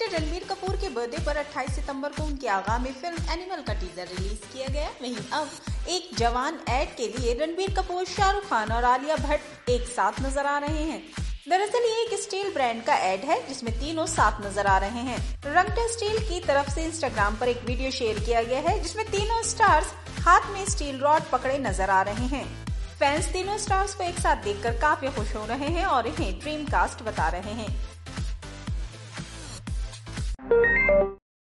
Actor Ranbir Kapoor के birthday पर 28 सितंबर को उनकी आगामी फ़िल्म एनिमल का टीजर रिलीज़ किया गया। वहीं अब एक जवान एड के लिए रणबीर कपूर, शाहरुख खान और आलिया भट्ट एक साथ नज़र आ रहे हैं। दरअसल ये एक स्टील ब्रांड का एड है, जिसमें तीनों साथ नज़र आ रहे हैं। रंगटा स्टील की तरफ़ से इंस्टाग्राम पर एक वीडियो शेयर किया गया है, जिसमें तीनों स्टार्स हाथ में स्टील रॉड पकड़े नज़र आ रहे हैं। फैंस तीनों स्टार्स को एक साथ देखकर काफ़ी खुश हो रहे हैं और इन्हें ड्रीम कास्ट बता रहे हैं।